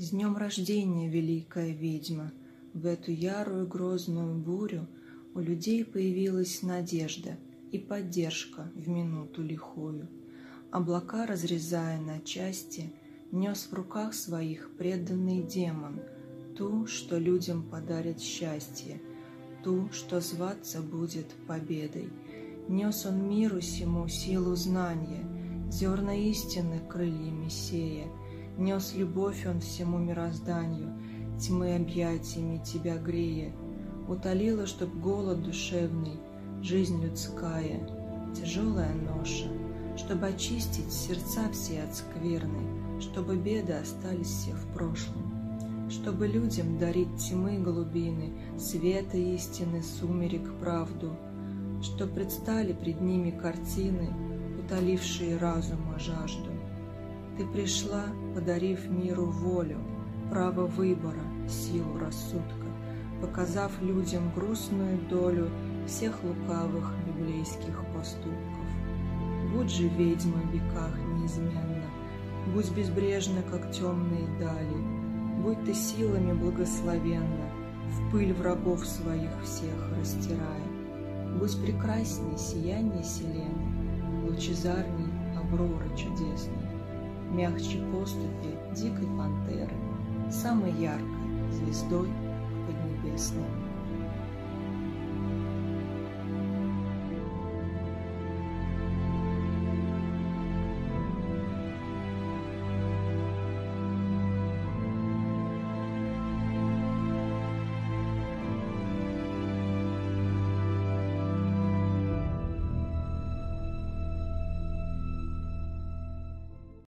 С днем рождения, великая ведьма! В эту ярую грозную бурю У людей появилась надежда И поддержка в минуту лихую. Облака, разрезая на части, Нес в руках своих преданный демон Ту, что людям подарит счастье, Ту, что зваться будет победой. Нес он миру сему силу знания, Зерна истины крыльями сея, Нес любовь он всему мирозданию, Тьмы объятиями тебя грея, Утолила, чтоб голод душевный, Жизнь людская, тяжелая ноша, Чтобы очистить сердца все от скверны, Чтобы беды остались все в прошлом, Чтобы людям дарить тьмы глубины, Света истины, сумерек правду, Что предстали пред ними картины, Утолившие разума жажду. Ты пришла, подарив миру волю, право выбора, силу рассудка, показав людям грустную долю всех лукавых библейских поступков. Будь же ведьма в веках неизменно, будь безбрежна, как темные дали, будь ты силами благословенна, в пыль врагов своих всех растирая. Будь прекрасней сияние селены, лучезарней авроры чудесной, мягче поступи дикой пантеры, самой яркой звездой поднебесной.